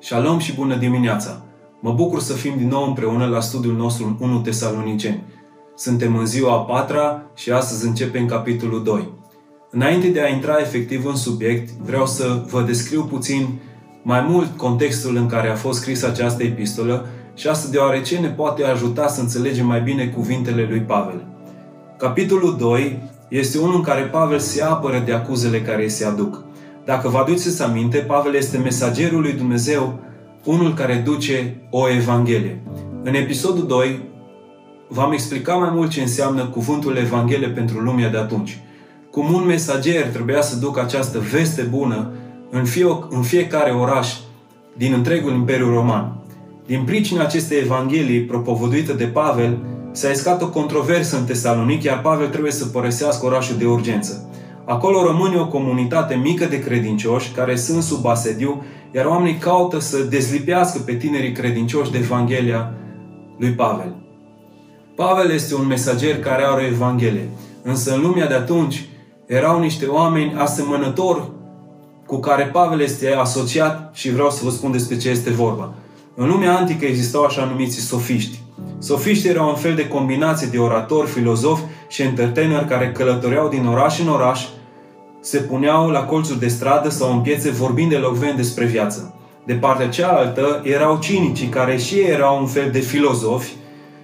Shalom și bună dimineața! Mă bucur să fim din nou împreună la studiul nostru 1 Tesaloniceni. Suntem în ziua a patra și astăzi începem capitolul 2. Înainte de a intra efectiv în subiect, vreau să vă descriu puțin mai mult contextul în care a fost scrisă această epistolă și asta deoarece ne poate ajuta să înțelegem mai bine cuvintele lui Pavel. Capitolul 2 este unul în care Pavel se apără de acuzele care îi se aduc. Dacă vă aduceți aminte, Pavel este mesagerul lui Dumnezeu, unul care duce o Evanghelie. În episodul 2 v-am explicat mai mult ce înseamnă cuvântul Evanghelie pentru lumea de atunci. Cum un mesager trebuia să ducă această veste bună în, fie, în fiecare oraș din întregul Imperiu Roman. Din pricina acestei Evanghelii propovăduită de Pavel, s-a iscat o controversă în Tesalonic, iar Pavel trebuie să părăsească orașul de urgență. Acolo rămâne o comunitate mică de credincioși care sunt sub asediu, iar oamenii caută să dezlipească pe tinerii credincioși de Evanghelia lui Pavel. Pavel este un mesager care are o Evanghelie, însă în lumea de atunci erau niște oameni asemănători cu care Pavel este asociat și vreau să vă spun despre ce este vorba. În lumea antică existau așa numiți sofiști. Sofiștii erau un fel de combinație de oratori, filozofi și entertaineri care călătoreau din oraș în oraș, se puneau la colțuri de stradă sau în piețe vorbind elocvent despre viață. De partea cealaltă erau cinicii care și ei erau un fel de filozofi,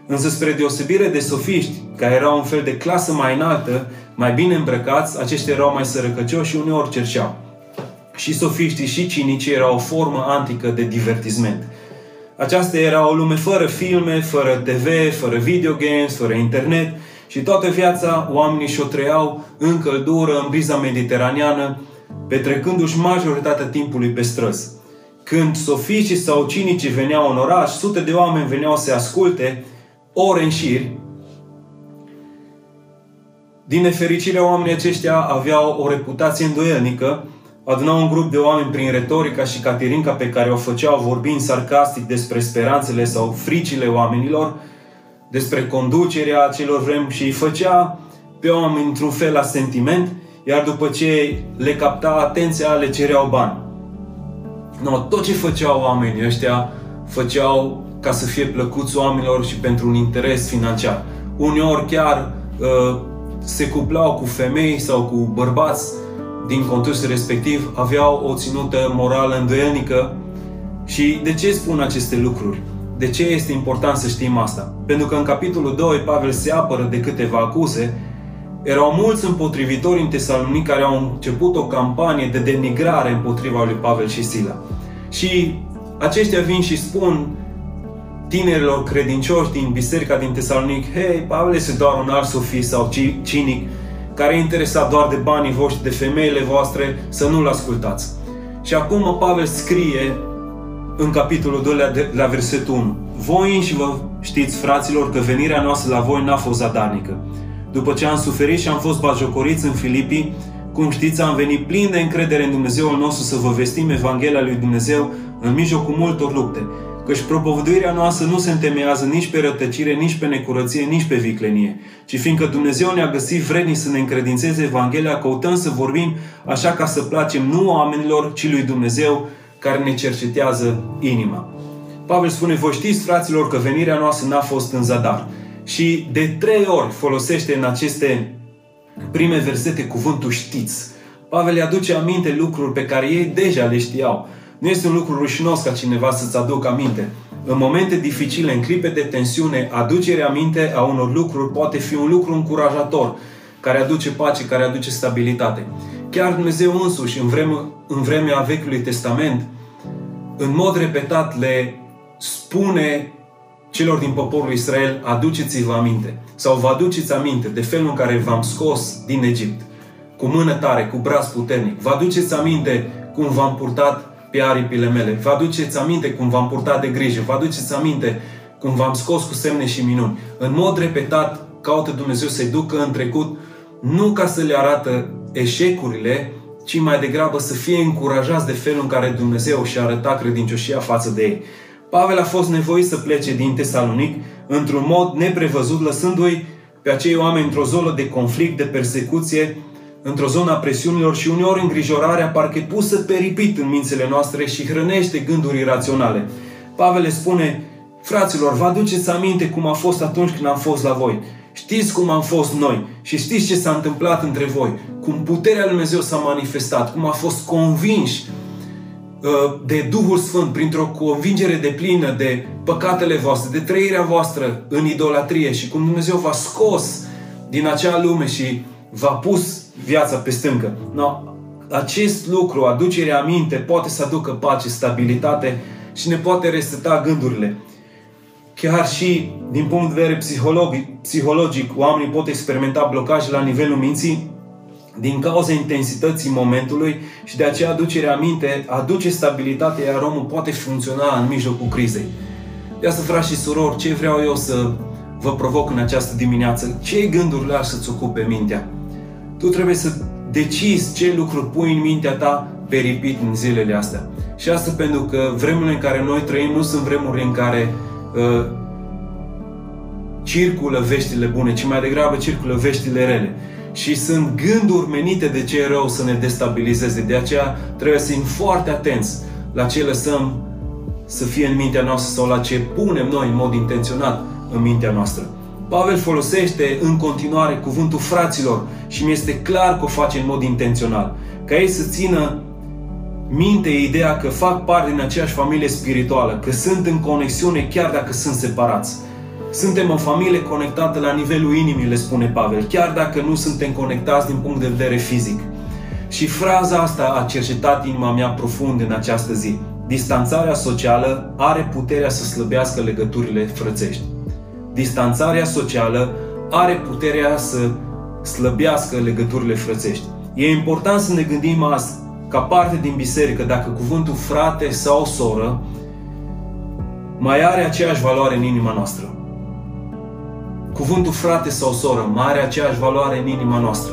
însă spre deosebire de sofiști, care erau un fel de clasă mai înaltă, mai bine îmbrăcați, aceștia erau mai sărăcăcioși și uneori cerceau. Și sofiștii și cinicii erau o formă antică de divertisment. Aceasta era o lume fără filme, fără TV, fără videogames, fără internet și toată viața oamenii și-o trăiau în căldură, în briza mediteraneană, petrecându-și majoritatea timpului pe străzi. Când soficii sau cinicii veneau în oraș, sute de oameni veneau să asculte ore în șir. Din nefericire, oamenii aceștia aveau o reputație îndoielnică aduna un grup de oameni prin retorica și caterinca pe care o făceau vorbind sarcastic despre speranțele sau fricile oamenilor, despre conducerea acelor vrem și îi făcea pe oameni într-un fel la sentiment, iar după ce le capta atenția, le cereau bani. No, tot ce făceau oamenii ăștia, făceau ca să fie plăcuți oamenilor și pentru un interes financiar. Uneori chiar uh, se cuplau cu femei sau cu bărbați din contextul respectiv aveau o ținută morală îndoielnică. Și de ce spun aceste lucruri? De ce este important să știm asta? Pentru că în capitolul 2 Pavel se apără de câteva acuze. Erau mulți împotrivitori în Tesalonic care au început o campanie de denigrare împotriva lui Pavel și Sila. Și aceștia vin și spun tinerilor credincioși din biserica din Tesalonic, hei, Pavel este doar un alt sofist sau cinic, care e interesat doar de banii voștri, de femeile voastre, să nu-l ascultați. Și acum Pavel scrie în capitolul 2 la, la versetul 1. Voi și vă știți, fraților, că venirea noastră la voi n-a fost zadarnică. După ce am suferit și am fost bajocoriți în Filipii, cum știți, am venit plin de încredere în Dumnezeul nostru să vă vestim Evanghelia lui Dumnezeu în mijlocul multor lupte căci propovăduirea noastră nu se întemeiază nici pe rătăcire, nici pe necurăție, nici pe viclenie, ci fiindcă Dumnezeu ne-a găsit vredni să ne încredințeze Evanghelia, căutăm să vorbim așa ca să placem nu oamenilor, ci lui Dumnezeu care ne cercetează inima. Pavel spune, vă știți, fraților, că venirea noastră n-a fost în zadar. Și de trei ori folosește în aceste prime versete cuvântul știți. Pavel le aduce aminte lucruri pe care ei deja le știau. Nu este un lucru rușinos ca cineva să-ți aducă aminte. În momente dificile, în clipe de tensiune, aducerea aminte a unor lucruri poate fi un lucru încurajator, care aduce pace, care aduce stabilitate. Chiar Dumnezeu însuși, în, vreme, în vremea Vechiului Testament, în mod repetat le spune celor din poporul Israel, aduceți-vă aminte. Sau vă aduceți aminte de felul în care v-am scos din Egipt. Cu mână tare, cu braț puternic. Vă aduceți aminte cum v-am purtat pe aripile mele. Vă aduceți aminte cum v-am purtat de grijă. Vă aduceți aminte cum v-am scos cu semne și minuni. În mod repetat, caută Dumnezeu să-i ducă în trecut, nu ca să le arată eșecurile, ci mai degrabă să fie încurajați de felul în care Dumnezeu și-a arătat credincioșia față de ei. Pavel a fost nevoit să plece din Tesalonic într-un mod neprevăzut, lăsându-i pe acei oameni într-o zonă de conflict, de persecuție, într-o zonă a presiunilor și uneori îngrijorarea parcă e pusă peripit în mințele noastre și hrănește gânduri iraționale. Pavel le spune, fraților, vă aduceți aminte cum a fost atunci când am fost la voi. Știți cum am fost noi și știți ce s-a întâmplat între voi, cum puterea Lui Dumnezeu s-a manifestat, cum a fost convinși uh, de Duhul Sfânt, printr-o convingere de plină de păcatele voastre, de trăirea voastră în idolatrie și cum Dumnezeu v-a scos din acea lume și v-a pus viața pe stâncă. No, acest lucru, aducerea aminte, poate să aducă pace, stabilitate și ne poate reseta gândurile. Chiar și din punct de vedere psihologic, psihologic oamenii pot experimenta blocaje la nivelul minții din cauza intensității momentului și de aceea aducerea aminte aduce stabilitate, iar omul poate funcționa în mijlocul crizei. De asta, frați și surori, ce vreau eu să vă provoc în această dimineață? Ce gânduri lași să-ți ocupe mintea? Tu trebuie să decizi ce lucruri pui în mintea ta peripit în zilele astea. Și asta pentru că vremurile în care noi trăim nu sunt vremuri în care uh, circulă veștile bune, ci mai degrabă circulă veștile rele. Și sunt gânduri menite de ce rău să ne destabilizeze. De aceea trebuie să fim foarte atenți la ce lăsăm să fie în mintea noastră sau la ce punem noi în mod intenționat în mintea noastră. Pavel folosește în continuare cuvântul fraților și mi este clar că o face în mod intențional. Ca ei să țină minte ideea că fac parte din aceeași familie spirituală, că sunt în conexiune chiar dacă sunt separați. Suntem o familie conectată la nivelul inimii, le spune Pavel, chiar dacă nu suntem conectați din punct de vedere fizic. Și fraza asta a cercetat inima mea profund în această zi. Distanțarea socială are puterea să slăbească legăturile frățești. Distanțarea socială are puterea să slăbească legăturile frățești. E important să ne gândim azi, ca parte din biserică, dacă cuvântul frate sau soră mai are aceeași valoare în inima noastră. Cuvântul frate sau soră mai are aceeași valoare în inima noastră.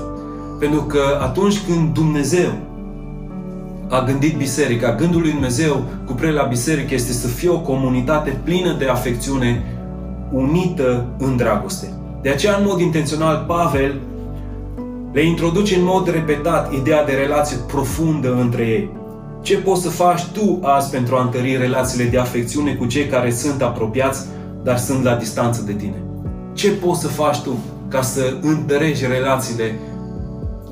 Pentru că atunci când Dumnezeu a gândit biserica, gândul lui Dumnezeu cu la biserică este să fie o comunitate plină de afecțiune, unită în dragoste. De aceea, în mod intențional, Pavel le introduce în mod repetat ideea de relație profundă între ei. Ce poți să faci tu azi pentru a întări relațiile de afecțiune cu cei care sunt apropiați, dar sunt la distanță de tine? Ce poți să faci tu ca să întărești relațiile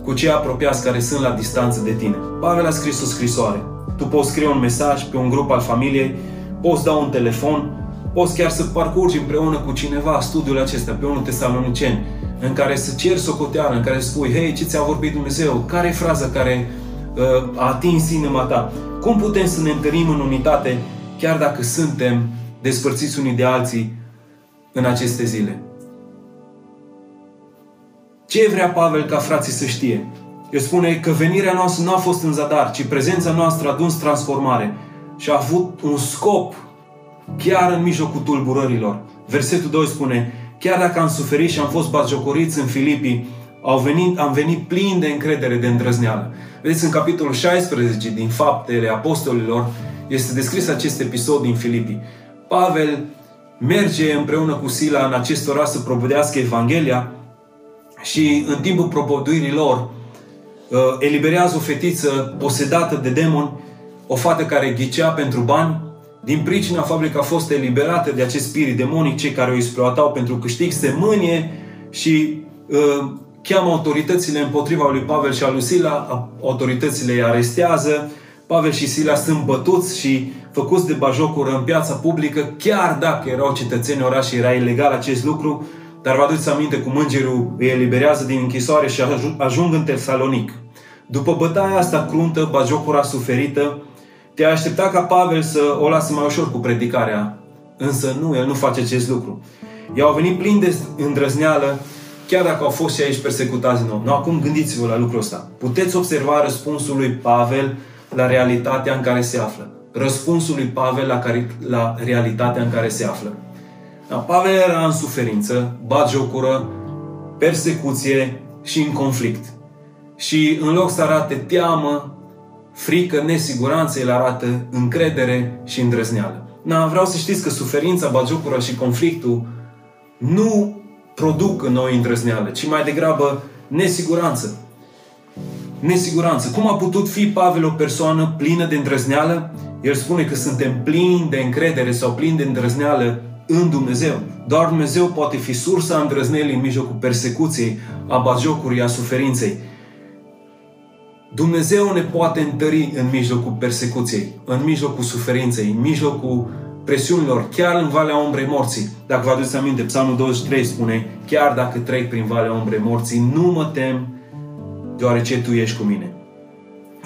cu cei apropiați care sunt la distanță de tine? Pavel a scris o scrisoare. Tu poți scrie un mesaj pe un grup al familiei, poți da un telefon, poți chiar să parcurgi împreună cu cineva studiul acesta pe unul tesaloniceni, în care să ceri socoteală, în care să spui, hei, ce ți-a vorbit Dumnezeu? Care e fraza care uh, a atins inima ta? Cum putem să ne întâlnim în unitate, chiar dacă suntem despărțiți unii de alții în aceste zile? Ce vrea Pavel ca frații să știe? El spune că venirea noastră nu a fost în zadar, ci prezența noastră a dus transformare și a avut un scop chiar în mijlocul tulburărilor. Versetul 2 spune, chiar dacă am suferit și am fost batjocoriți în Filipii, au venit, am venit plin de încredere, de îndrăzneală. Vedeți, în capitolul 16 din Faptele Apostolilor este descris acest episod din Filipii. Pavel merge împreună cu Sila în acest oraș să propovădească Evanghelia și în timpul propovăduirii lor uh, eliberează o fetiță posedată de demon, o fată care ghicea pentru bani din pricina faptului că a fost eliberată de acest spirit demonic, cei care o exploatau pentru câștig, se mânie și uh, cheamă autoritățile împotriva lui Pavel și a lui Sila, autoritățile îi arestează, Pavel și Sila sunt bătuți și făcuți de bajocură în piața publică, chiar dacă erau cetățeni oraș și era ilegal acest lucru, dar vă aduceți aminte cum îngerul îi eliberează din închisoare și ajung în Tesalonic. După bătaia asta cruntă, bajocura suferită, te aștepta ca Pavel să o lasă mai ușor cu predicarea. Însă nu, el nu face acest lucru. Ei au venit plini de îndrăzneală, chiar dacă au fost și aici persecutați din nou. Nu, acum gândiți-vă la lucrul ăsta. Puteți observa răspunsul lui Pavel la realitatea în care se află. Răspunsul lui Pavel la, care, la realitatea în care se află. Da, Pavel era în suferință, jocură, persecuție și în conflict. Și în loc să arate teamă, frică, nesiguranță, el arată încredere și îndrăzneală. Na, vreau să știți că suferința, bagiocura și conflictul nu produc în noi îndrăzneală, ci mai degrabă nesiguranță. Nesiguranță. Cum a putut fi Pavel o persoană plină de îndrăzneală? El spune că suntem plini de încredere sau plini de îndrăzneală în Dumnezeu. Doar Dumnezeu poate fi sursa îndrăznelii în mijlocul persecuției, a bajocurii, a suferinței. Dumnezeu ne poate întări în mijlocul persecuției, în mijlocul suferinței, în mijlocul presiunilor, chiar în valea umbrei morții. Dacă vă aduceți aminte, Psalmul 23 spune, chiar dacă trec prin valea umbrei morții, nu mă tem, deoarece Tu ești cu mine.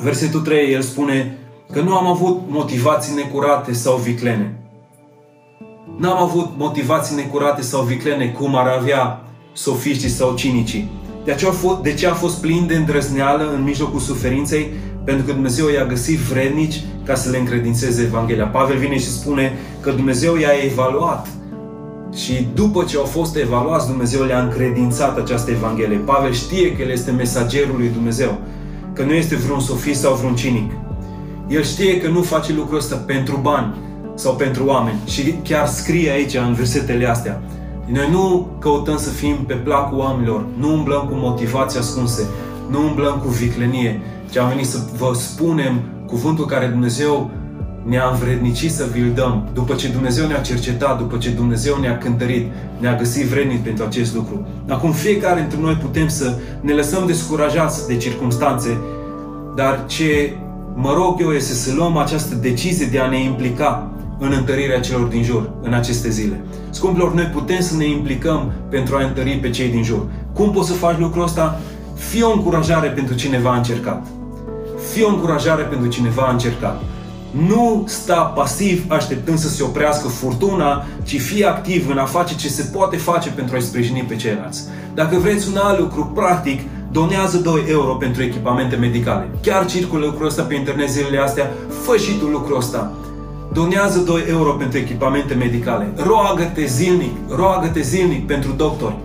Versetul 3, el spune că nu am avut motivații necurate sau viclene. N-am avut motivații necurate sau viclene cum ar avea sofiștii sau cinicii. De, aceea a fost, de ce a fost plin de îndrăzneală în mijlocul suferinței? Pentru că Dumnezeu i-a găsit vrednici ca să le încredințeze Evanghelia. Pavel vine și spune că Dumnezeu i-a evaluat și după ce au fost evaluați, Dumnezeu le-a încredințat această Evanghelie. Pavel știe că El este mesagerul lui Dumnezeu, că nu este vreun sofist sau vreun cinic. El știe că nu face lucrul ăsta pentru bani sau pentru oameni. Și chiar scrie aici, în versetele astea, noi nu căutăm să fim pe placul oamenilor, nu umblăm cu motivații ascunse, nu umblăm cu viclenie, ci am venit să vă spunem cuvântul care Dumnezeu ne-a învrednicit să vi-l dăm. După ce Dumnezeu ne-a cercetat, după ce Dumnezeu ne-a cântărit, ne-a găsit vrednic pentru acest lucru. Acum fiecare dintre noi putem să ne lăsăm descurajați de circunstanțe, dar ce mă rog eu este să luăm această decizie de a ne implica în întărirea celor din jur în aceste zile. Scumpilor, noi putem să ne implicăm pentru a întări pe cei din jur. Cum poți să faci lucrul ăsta? Fie o încurajare pentru cineva încercat. Fie o încurajare pentru cineva încercat. Nu sta pasiv așteptând să se oprească furtuna, ci fie activ în a face ce se poate face pentru a-i sprijini pe ceilalți. Dacă vreți un alt lucru practic, donează 2 euro pentru echipamente medicale. Chiar circulă lucrul ăsta pe internet zilele astea, fă și tu lucrul ăsta. Donează 2 euro pentru echipamente medicale. Roagă-te zilnic, roagă-te zilnic pentru doctori.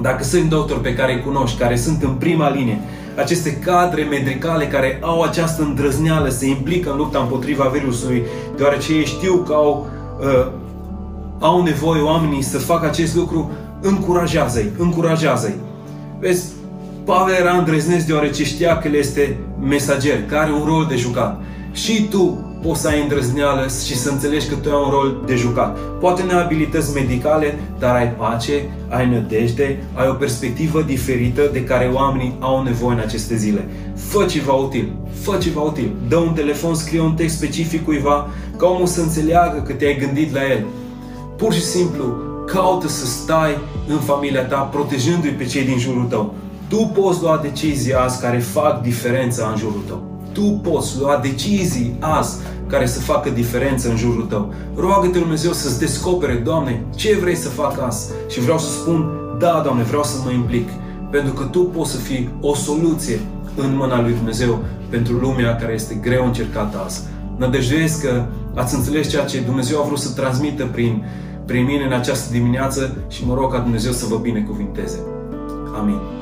Dacă sunt doctori pe care îi cunoști, care sunt în prima linie, aceste cadre medicale care au această îndrăzneală, se implică în lupta împotriva virusului, deoarece ei știu că au, uh, au nevoie oamenii să facă acest lucru, încurajează-i, încurajează-i. Vezi, Pavel era îndrăznesc deoarece știa că el este mesager, care are un rol de jucat. Și tu poți să ai îndrăzneală și să înțelegi că tu ai un rol de jucat. Poate nu ai abilități medicale, dar ai pace, ai nădejde, ai o perspectivă diferită de care oamenii au nevoie în aceste zile. Fă ceva util, fă ceva util. Dă un telefon, scrie un text specific cuiva, ca omul să înțeleagă că te-ai gândit la el. Pur și simplu, caută să stai în familia ta, protejându-i pe cei din jurul tău. Tu poți lua decizii azi care fac diferența în jurul tău. Tu poți lua decizii azi care să facă diferență în jurul tău. Roagă-te Dumnezeu să-ți descopere, Doamne, ce vrei să fac azi. Și vreau să spun, da, Doamne, vreau să mă implic. Pentru că Tu poți să fii o soluție în mâna lui Dumnezeu pentru lumea care este greu încercată azi. Nădăjduiesc că ați înțeles ceea ce Dumnezeu a vrut să transmită prin, prin mine în această dimineață și mă rog ca Dumnezeu să vă binecuvinteze. Amin.